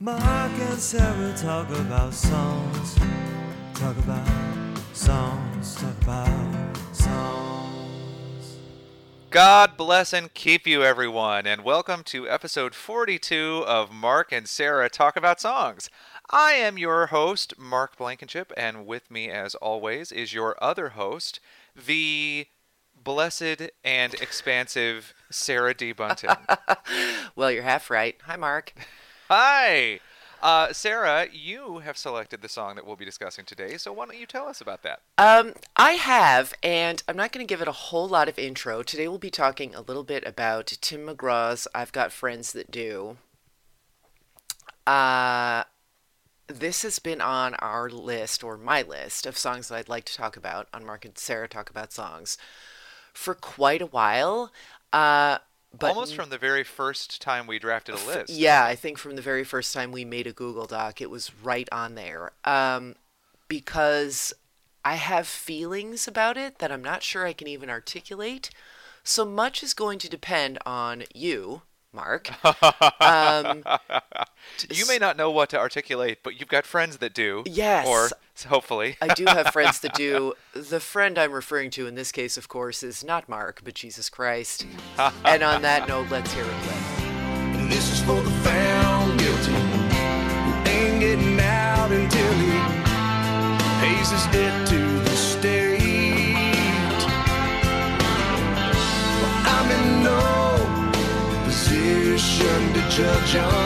Mark and Sarah talk about songs. Talk about songs. Talk about songs. God bless and keep you, everyone, and welcome to episode 42 of Mark and Sarah Talk About Songs. I am your host, Mark Blankenship, and with me, as always, is your other host, the blessed and expansive Sarah D. Bunting. Well, you're half right. Hi, Mark. Hi! Uh, Sarah, you have selected the song that we'll be discussing today, so why don't you tell us about that? Um, I have, and I'm not going to give it a whole lot of intro. Today we'll be talking a little bit about Tim McGraw's "I've Got Friends That Do." Uh, this has been on our list or my list of songs that I'd like to talk about on Mark and Sarah talk about songs for quite a while. Uh, but Almost from the very first time we drafted a list. Yeah, I think from the very first time we made a Google Doc, it was right on there. Um, because I have feelings about it that I'm not sure I can even articulate. So much is going to depend on you, Mark. um, You may not know what to articulate, but you've got friends that do. Yes. Or hopefully. I do have friends that do. The friend I'm referring to in this case, of course, is not Mark, but Jesus Christ. and on that note, let's hear it play. And this is for the found guilty who ain't getting out until he pays his debt to the state. Well, I'm in no position to judge on.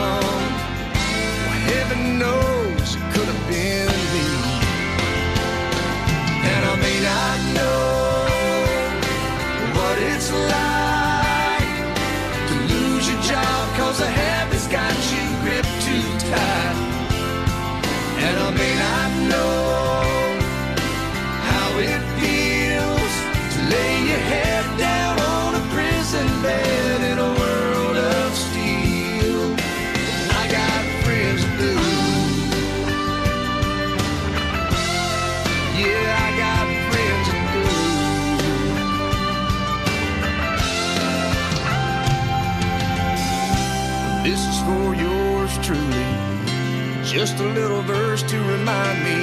Just a little verse to remind me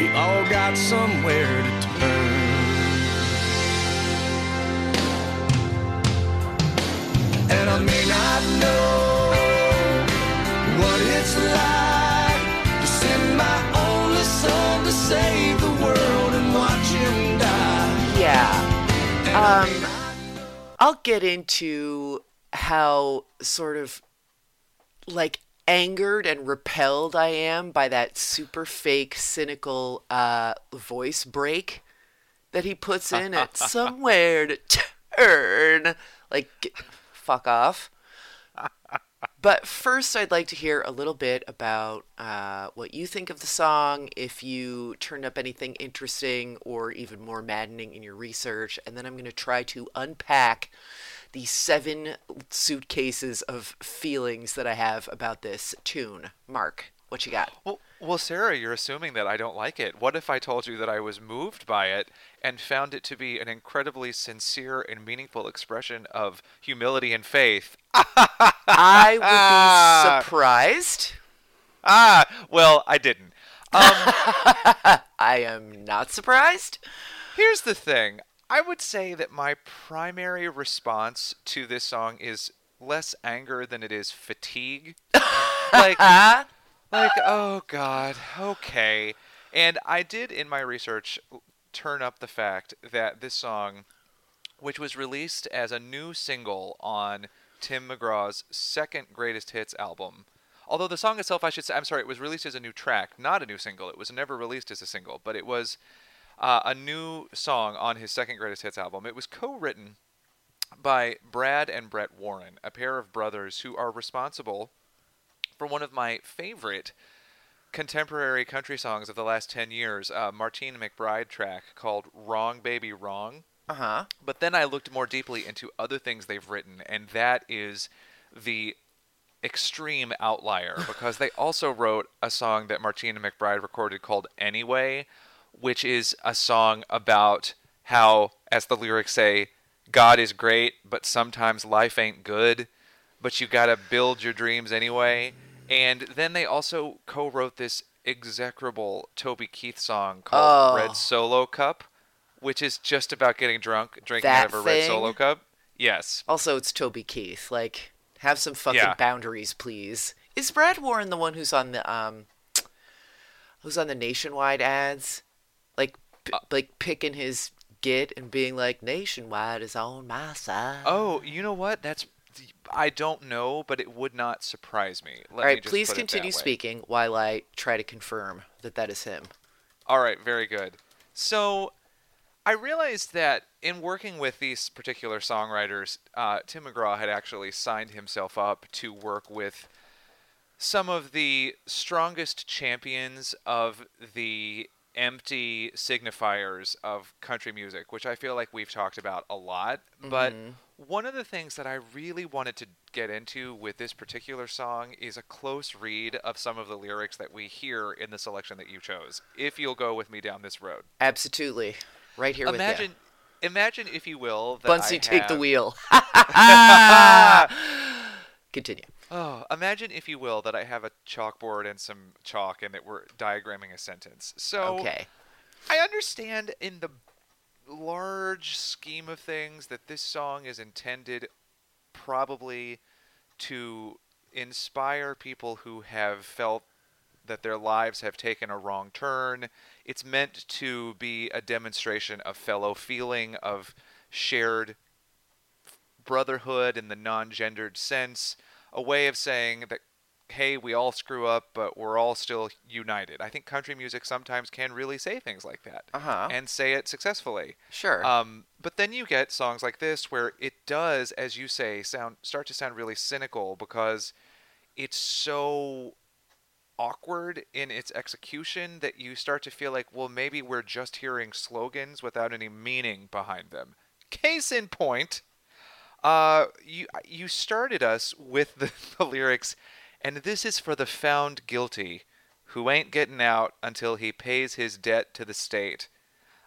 we all got somewhere to turn. And I may not know what it's like to send my only son to save the world and watch him die. Yeah. Um, I'll get into how sort of like angered and repelled I am by that super fake, cynical uh, voice break that he puts in at somewhere to turn. Like, g- fuck off. But first, I'd like to hear a little bit about uh, what you think of the song, if you turned up anything interesting or even more maddening in your research, and then I'm going to try to unpack the seven suitcases of feelings that I have about this tune. Mark, what you got? Well, well, Sarah, you're assuming that I don't like it. What if I told you that I was moved by it and found it to be an incredibly sincere and meaningful expression of humility and faith? I would be surprised. Ah, well, I didn't. Um, I am not surprised. here's the thing. I would say that my primary response to this song is less anger than it is fatigue. like, like, oh God, okay. And I did in my research turn up the fact that this song, which was released as a new single on Tim McGraw's second greatest hits album, although the song itself, I should say, I'm sorry, it was released as a new track, not a new single. It was never released as a single, but it was uh, a new song on his second greatest hits album. It was co-written by Brad and Brett Warren, a pair of brothers who are responsible for one of my favorite contemporary country songs of the last 10 years, a Martina McBride track called Wrong Baby Wrong. Uh huh. But then I looked more deeply into other things they've written, and that is the extreme outlier because they also wrote a song that Martina McBride recorded called Anyway, which is a song about how, as the lyrics say, God is great, but sometimes life ain't good, but you gotta build your dreams anyway. And then they also co-wrote this execrable Toby Keith song called Oh. Red Solo Cup, which is just about getting drunk, drinking That out of a red solo cup. Yes. Also, it's Toby Keith. Like, have some fucking Yeah. boundaries, please. Is Brad Warren the one who's on the um, who's on the nationwide ads, like, p- like picking his git and being like, "Nationwide is on my side." Oh, you know what? That's I don't know, but it would not surprise me. Let All me just please put it that continue speaking while I try to confirm that that is him. All right, very good. So, I realized that in working with these particular songwriters, uh, Tim McGraw had actually signed himself up to work with some of the strongest champions of the empty signifiers of country music, which I feel like we've talked about a lot. But mm-hmm. one of the things that I really wanted to get into with this particular song is a close read of some of the lyrics that we hear in the selection that you chose. If you'll go with me down this road, Absolutely, right here imagine, imagine if you will, that I take the wheel. Continue. Oh, imagine if you will that I have a chalkboard and some chalk and that we're diagramming a sentence. So Okay. I understand in the large scheme of things that this song is intended probably to inspire people who have felt that their lives have taken a wrong turn. It's meant to be a demonstration of fellow feeling, of shared brotherhood in the non gendered sense, a way of saying that, hey, we all screw up, but we're all still united. I think country music sometimes can really say things like that Uh-huh. and say it successfully. Sure. Um, but then you get songs like this where it does, as you say, sound start to sound really cynical because it's so awkward in its execution that you start to feel like, well, maybe we're just hearing slogans without any meaning behind them. Case in point, uh, you you started us with the, the lyrics, and this is for the found guilty, who ain't getting out until he pays his debt to the state.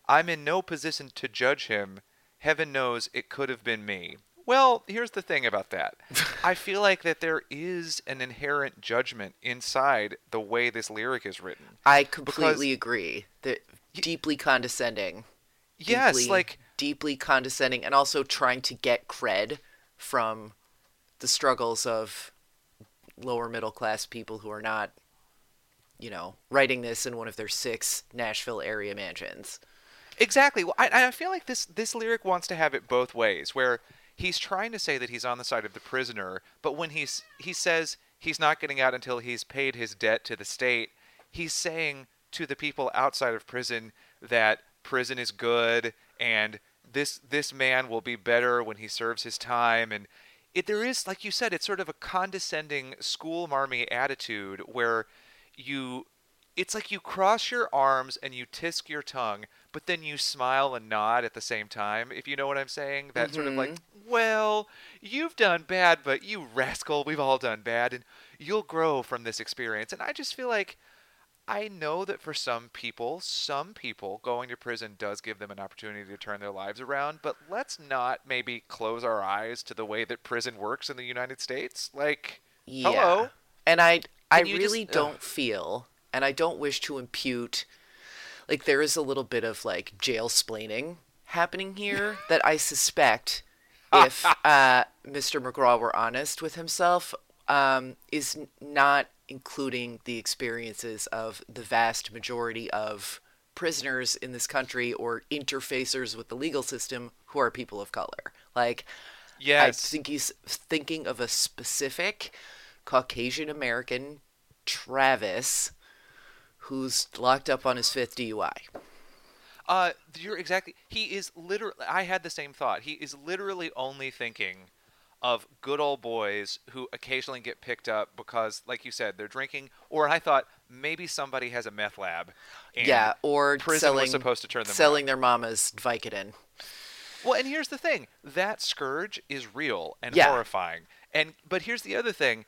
I'm in no position to judge him. Heaven knows it could have been me. Well, here's the thing about that. I feel like that there is an inherent judgment inside the way this lyric is written. I completely agree. That deeply condescending. Yes, deeply, like deeply condescending, and also trying to get cred from the struggles of lower middle class people who are not, you know, writing this in one of their six Nashville area mansions. Exactly. Well, I, I feel like this this lyric wants to have it both ways, where he's trying to say that he's on the side of the prisoner, but when he's he says he's not getting out until he's paid his debt to the state, he's saying to the people outside of prison that prison is good and this this man will be better when he serves his time and it there is like you said it's sort of a condescending school marmy attitude where you it's like you cross your arms and you tisk your tongue, but then you smile and nod at the same time, if you know what I'm saying. That sort of like, mm-hmm. well, you've done bad, but you rascal, we've all done bad, and you'll grow from this experience. And I just feel like I know that for some people, some people going to prison does give them an opportunity to turn their lives around, but let's not maybe close our eyes to the way that prison works in the United States. Like, Yeah. hello? And I I you just- really don't feel and I don't wish to impute like there is a little bit of like jail splaining happening here that I suspect if uh, Mr. McGraw were honest with himself um, is not including the experiences of the vast majority of prisoners in this country or interfacers with the legal system who are people of color. Like I think he's thinking of a specific Caucasian American, Travis, who's locked up on his fifth DUI. Uh, you're exactly. He is literally. I had the same thought. He is literally only thinking of good old boys who occasionally get picked up because, like you said, they're drinking. Or I thought maybe somebody has a meth lab. and yeah, or prison selling was supposed to turn them selling their mama's Vicodin. Well, and here's the thing: that scourge is real and Yeah. horrifying. And but here's the other thing: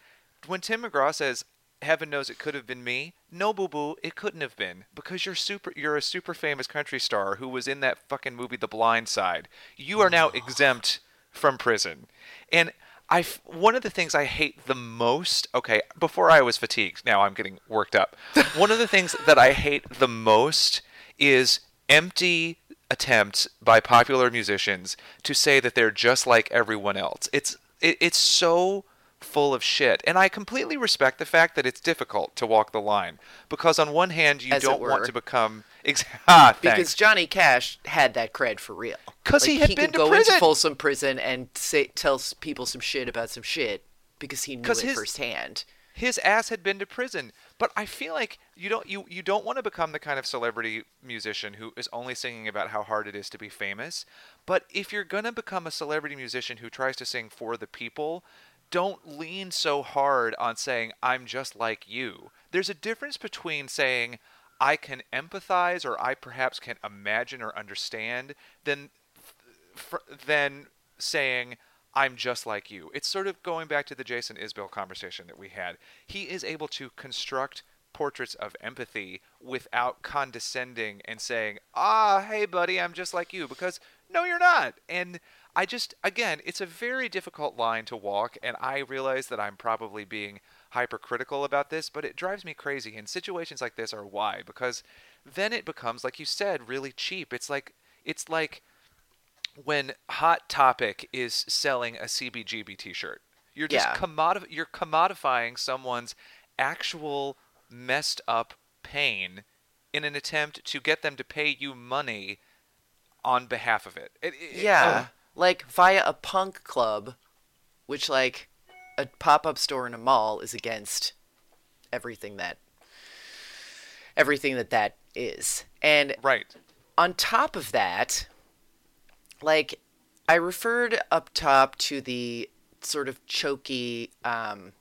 when Tim McGraw says, "Heaven knows it could have been me," no, boo boo, it couldn't have been because you're super. You're a super famous country star who was in that fucking movie, The Blind Side. You are now exempt from prison, and. I one of the things I hate the most. Okay, before I was fatigued. Now I'm getting worked up. one of the things that I hate the most is empty attempts by popular musicians to say that they're just like everyone else. It's it, it's so full of shit. And I completely respect the fact that it's difficult to walk the line because on one hand you As don't want to become ex- ah, because. Johnny Cash had that cred for real. 'Cause he had he been could to go prison. into Folsom Prison and say tell people some shit about some shit because he knew it his- firsthand. his ass had been to prison. But I feel like you don't you, you don't want to become the kind of celebrity musician who is only singing about how hard it is to be famous. But if you're gonna become a celebrity musician who tries to sing for the people, don't lean so hard on saying I'm just like you. There's a difference between saying I can empathize or I perhaps can imagine or understand than than saying I'm just like you. It's sort of going back to the Jason Isbell conversation that we had. He is able to construct portraits of empathy without condescending and saying, "Ah, hey buddy, I'm just like you," because no you're not. And I just again, it's a very difficult line to walk and I realize that I'm probably being hypercritical about this, but it drives me crazy and situations like this are why because then it becomes like you said really cheap. It's like it's like when Hot Topic is selling a CBGB T-shirt. You're just Yeah. commodif- you're commodifying someone's actual messed up pain in an attempt to get them to pay you money on behalf of it. It- it- Yeah, ugh. Like via a punk club, which like a pop-up store in a mall is against everything that everything that that is. And right. on top of that, like I referred up top to the sort of choky, um,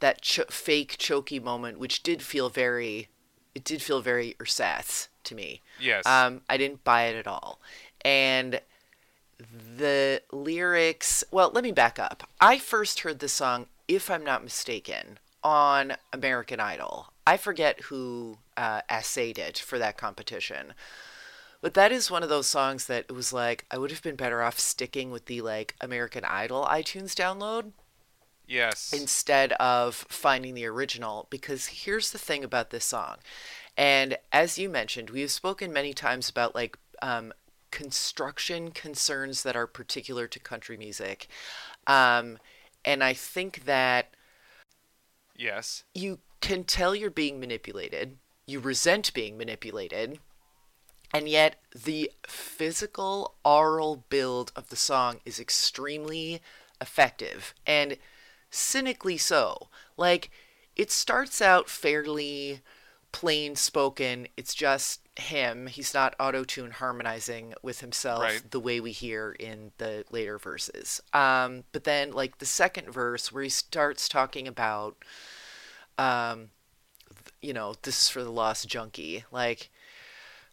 that cho- fake choky moment, which did feel very, it did feel very ersatz to me. Yes. Um, I didn't buy it at all, and the lyrics. Well, let me back up. I first heard the song, if I'm not mistaken, on American Idol. I forget who uh, essayed it for that competition. But that is one of those songs that it was like I would have been better off sticking with the like American Idol iTunes download yes. instead of finding the original because here's the thing about this song. And as you mentioned, we've spoken many times about like um, construction concerns that are particular to country music. Um, and I think that yes. you can tell you're being manipulated, you resent being manipulated, and yet the physical oral build of the song is extremely effective and cynically so. Like, it starts out fairly plain spoken, it's just him. He's not auto tune harmonizing with himself Right. the way we hear in the later verses. Um, but then, like, the second verse where he starts talking about um, you know, this is for the lost junkie. Like,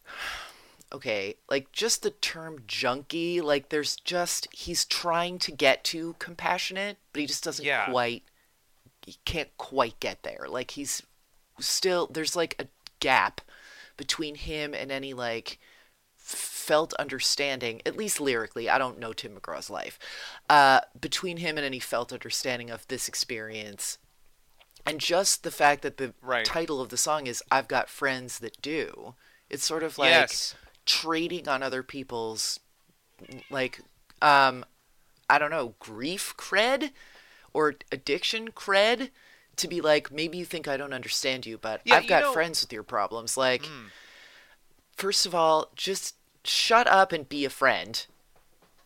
okay, like just the term junkie, like there's just, he's trying to get to compassionate, but he just doesn't Yeah. quite, he can't quite get there. Like, he's still, there's like a gap between him and any like felt understanding, at least lyrically, I don't know Tim McGraw's life, uh, between him and any felt understanding of this experience. And just the fact that the Right. title of the song is I've Got Friends That Do, it's sort of like Yes. trading on other people's, like, um, I don't know, grief cred or addiction cred to be like, maybe you think I don't understand you, but Yeah, I've you got know- friends with your problems. Like, mm. first of all, just shut up and be a friend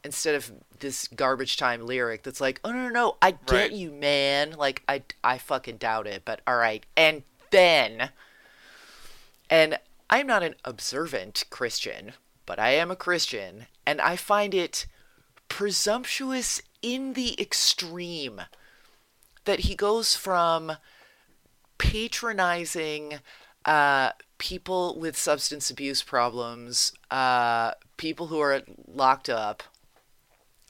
instead of this garbage time lyric that's like, oh no no no, I get Right. you, man. Like I I fucking doubt it, but all right. And then, and I'm not an observant Christian, but I am a Christian, and I find it presumptuous in the extreme that he goes from patronizing uh, people with substance abuse problems, uh, people who are locked up,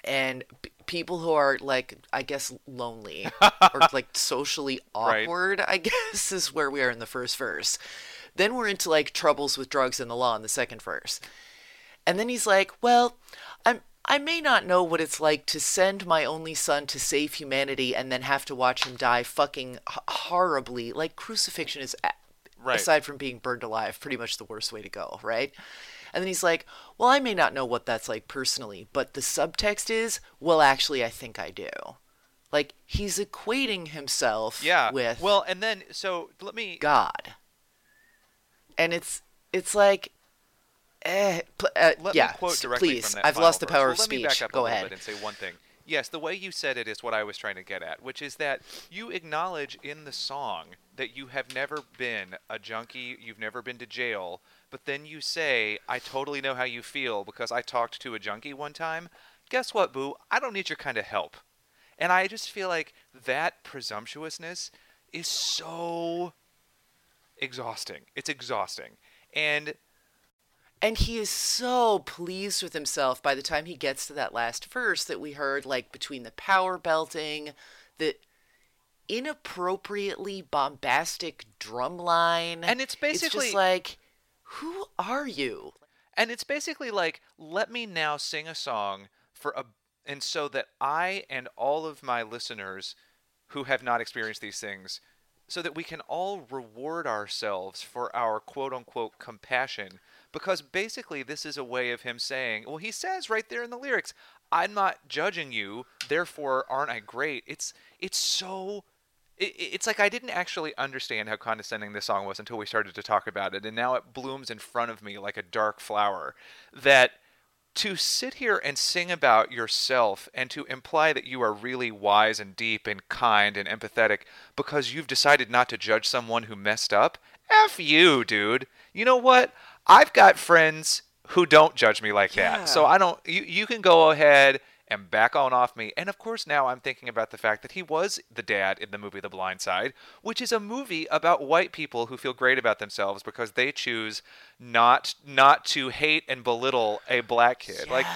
and p- people who are like, I guess, lonely or like socially Right. awkward. I guess is where we are in the first verse. Then we're into like troubles with drugs and the law in the second verse. And then he's like, "Well, I'm I may not know what it's like to send my only son to save humanity and then have to watch him die fucking h- horribly. Like crucifixion is, a- Right. aside from being burned alive, pretty much the worst way to go, right? And then he's like, "Well, I may not know what that's like personally, but the subtext is, well, actually, I think I do." Like he's equating himself Yeah. with Well, and then so let me. God, and it's it's like, eh, pl- uh, Let yeah. me quote directly please, from that I've lost the power Well, of let speech. me back up Go a ahead. bit and say one thing. Yes, the way you said it is what I was trying to get at, which is that you acknowledge in the song that you have never been a junkie, you've never been to jail, but then you say, "I totally know how you feel because I talked to a junkie one time." Guess what, boo? I don't need your kind of help. And I just feel like that presumptuousness is so exhausting. It's exhausting. And And he is so pleased with himself by the time he gets to that last verse that we heard, like between the power belting, the inappropriately bombastic drum line. And it's It's basically- just like, who are you? And it's basically like, let me now sing a song for a, and so that I and all of my listeners who have not experienced these things, so that we can all reward ourselves for our quote unquote compassion. Because basically, this is a way of him saying, well, he says right there in the lyrics, I'm not judging you, therefore aren't I great? It's, it's so it, it's like I didn't actually understand how condescending this song was until we started to talk about it, and now it blooms in front of me like a dark flower. That to sit here and sing about yourself and to imply that you are really wise and deep and kind and empathetic because you've decided not to judge someone who messed up, F you, dude. You know what? I've got friends who don't judge me like Yeah. that. So I don't you, you can go ahead and back on off me. And of course now I'm thinking about the fact that he was the dad in the movie The Blind Side, which is a movie about white people who feel great about themselves because they choose not not to hate and belittle a black kid. Like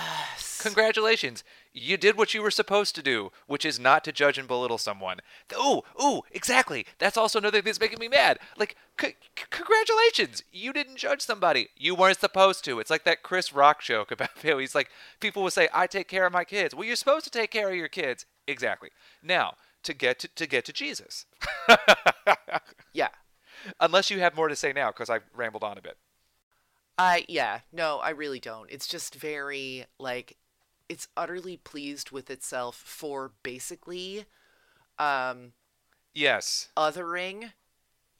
congratulations. You did what you were supposed to do, which is not to judge and belittle someone. Ooh, ooh, exactly. That's also another thing that's making me mad. Like, c- c- congratulations. You didn't judge somebody. You weren't supposed to. It's like that Chris Rock joke about how he's like, people will say, I take care of my kids. Well, you're supposed to take care of your kids. Exactly. Now, to get to, to get to Jesus. Yeah. Unless you have more to say now, because I've rambled on a bit. I yeah, no, I really don't. It's just very like it's utterly pleased with itself for basically um Yes. othering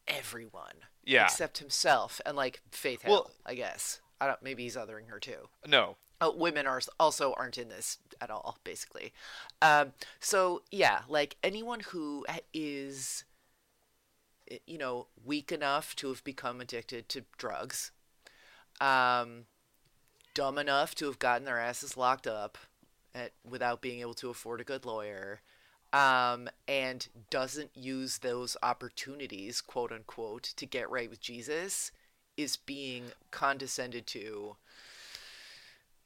everyone. Yeah. Except himself and like Faith Well- I guess. I don't maybe he's othering her too. No. Oh, women are also aren't in this at all, basically. Um, so yeah, like anyone who is, i- you know, weak enough to have become addicted to drugs, um, dumb enough to have gotten their asses locked up at, without being able to afford a good lawyer, um, and doesn't use those opportunities, quote unquote, to get right with Jesus, is being condescended to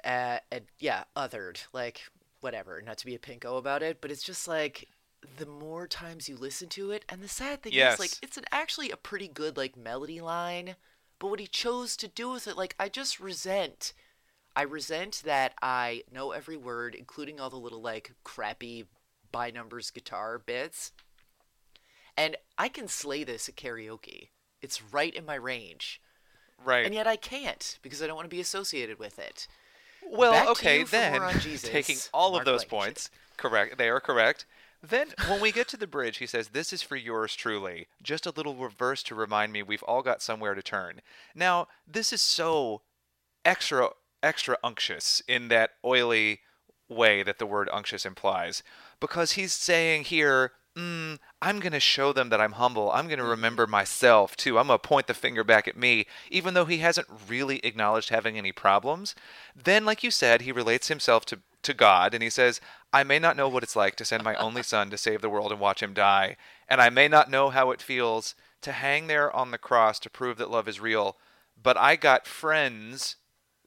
uh, and yeah, othered, like whatever. Not to be a pinko about it, but it's just like the more times you listen to it, and the sad thing Yes. is, like, it's an, actually a pretty good like melody line, but what he chose to do with it, like, I just resent. I resent that I know every word, including all the little like crappy by numbers guitar bits, and I can slay this at karaoke. It's right in my range. Right. And yet I can't because I don't want to be associated with it. Well, Back okay, then Jesus, taking all Mark of those Lynch. points, correct, they are correct. Then when we get to the bridge, he says, "This is for yours truly." Just a little reverse to remind me we've all got somewhere to turn. Now, this is so extra extra unctuous in that oily way that the word unctuous implies because he's saying here mm, i'm going to show them that i'm humble. I'm going to remember myself too. I'm going to point the finger back at me. Even though he hasn't really acknowledged having any problems then like you said he relates himself to to God and he says, I may not know what it's like to send my only son to save the world and watch him die, and I may not know how it feels to hang there on the cross to prove that love is real, but I got friends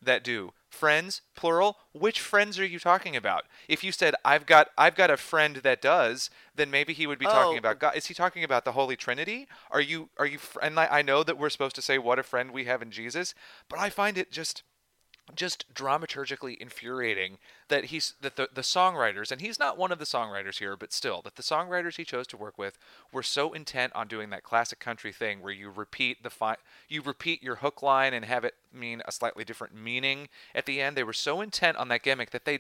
that do. Friends, plural. Which friends are you talking about? If you said I've got I've got a friend that does, then maybe he would be talking Oh. about God. Is he talking about the Holy Trinity? Are you are you? fr- And I, I know that we're supposed to say what a friend we have in Jesus, but I find it just just dramaturgically infuriating that he's that the, the songwriters and he's not one of the songwriters here but still that the songwriters he chose to work with were so intent on doing that classic country thing where you repeat the fi- you repeat your hook line and have it mean a slightly different meaning at the end. They were so intent on that gimmick that they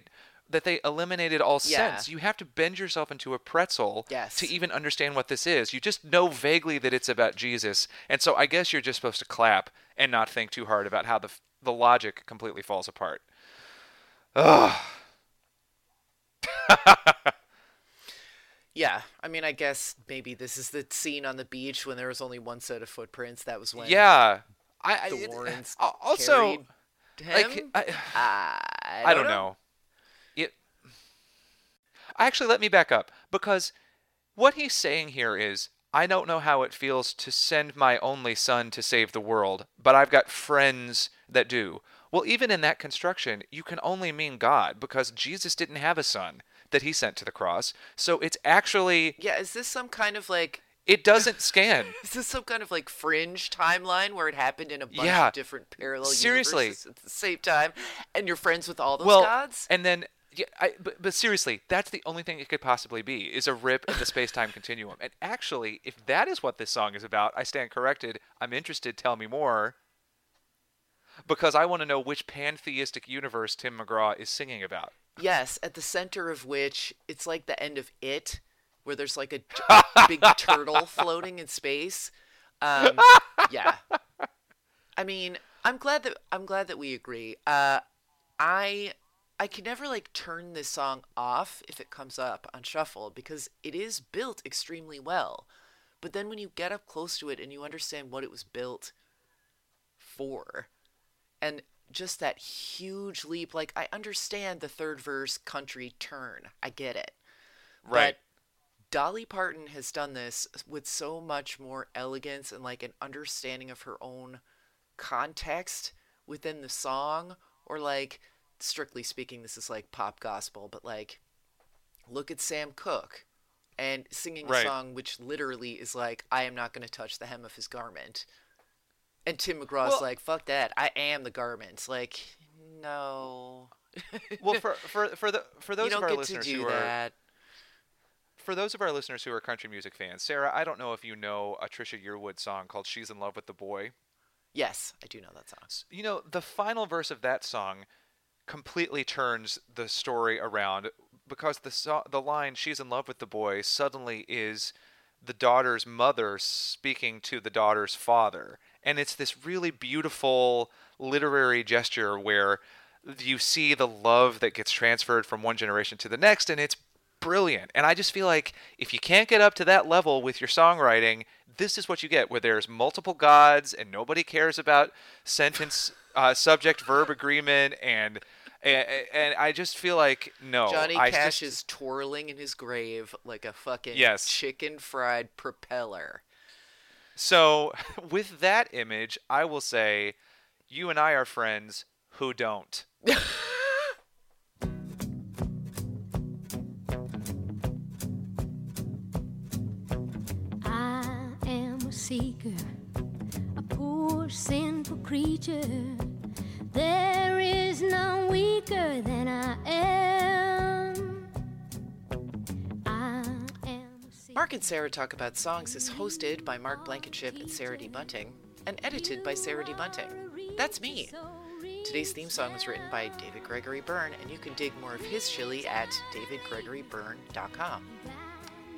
that they eliminated all Yeah. sense. You have to bend yourself into a pretzel Yes. to even understand what this is. You just know vaguely that it's about jesus. And so i guess you're just supposed to clap and not think too hard about how the the logic completely falls apart Yeah, I mean, I guess maybe this is the scene on the beach when there was only one set of footprints. That was when yeah i, I the it- Warrens uh, al- also him. like I, I, I don't know. It. Actually, let me back up because what he's saying here is I don't know how it feels to send my only son to save the world, but I've got friends that do. Well, even in that construction, you can only mean God because Jesus didn't have a son that he sent to the cross. So it's actually Yeah, is this some kind of like it doesn't scan. is this some kind of like fringe timeline where it happened in a bunch Yeah. of different parallel Seriously. universes at the same time, and you're friends with all those well, gods? and then yeah, I, but, but seriously, that's the only thing it could possibly be is a rip in the space-time continuum. And actually, if that is what this song is about, I stand corrected. I'm interested. Tell me more. Because I want to know which pantheistic universe Tim McGraw is singing about. Yes, at the center of which it's like the end of it, where there's like a, a big turtle floating in space. Um, yeah, I mean, I'm glad that I'm glad that we agree. Uh, I I can never like turn this song off if it comes up on shuffle because it is built extremely well. But then when you get up close to it and you understand what it was built for, and just that huge leap like i understand the third verse country turn i get it Right. but dolly parton has done this with so much more elegance and like an understanding of her own context within the song or like strictly speaking this is like pop gospel but like look at sam cooke and singing Right. a song which literally is like i am not going to touch the hem of his garment and Tim McGraw's Well- like, "Fuck that! I am the garments." Like, no, Well, for for for the for those you of our get to listeners do who are that. for those of our listeners who are country music fans, Sarah, I don't know if you know a Trisha Yearwood song called "She's in Love with the Boy." Yes, I do know that song. you know the final verse of that song completely turns the story around because the so- the line she's in love with the boy suddenly is the daughter's mother speaking to the daughter's father and it's this really beautiful literary gesture where you see the love that gets transferred from one generation to the next and it's brilliant and i just feel like if you can't get up to that level with your songwriting this is what you get where there's multiple gods and nobody cares about sentence uh, subject verb agreement and, and and i just feel like no Johnny I Cash just- is twirling in his grave like a fucking Yes. chicken fried propeller. So with that image i will say you and i are friends who don't I am a seeker, a poor sinful creature. There is weaker than I am. Mark and Sarah Talk About Songs is hosted by Mark Blankenship and Sarah D. Bunting and edited by Sarah D. Bunting. That's me. Today's theme song was written by David Gregory Byrne, and you can dig more of his chili at davidgregorybyrne.com.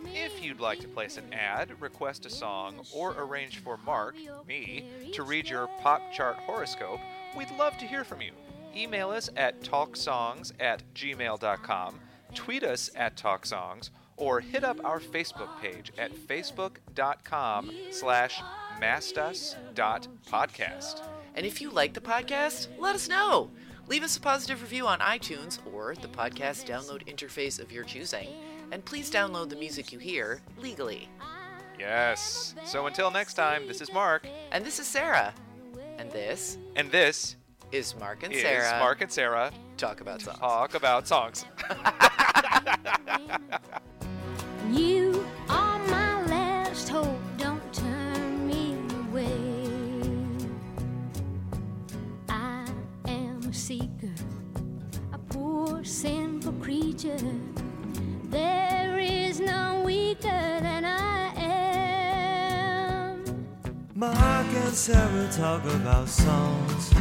If you'd like to place an ad, request a song, or arrange for Mark, me, to read your pop chart horoscope, we'd love to hear from you. Email us at talksongs at gmail.com, tweet us at talksongs, or hit up our Facebook page at facebook.com slash mastus.podcast. And if you like the podcast, let us know. Leave us a positive review on iTunes or the podcast download interface of your choosing. And please download the music you hear legally. Yes. So until next time, this is Mark, And this is Sarah. And this and this is Mark and Sarah. is Sarah Mark and Sarah talk about songs. talk about songs. You are my last hope, don't turn me away. I am a seeker, a poor sinful creature. There is none weaker than I am. Mark and Sarah talk about songs.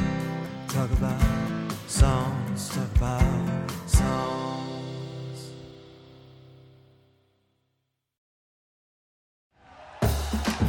Talk about songs. Talk about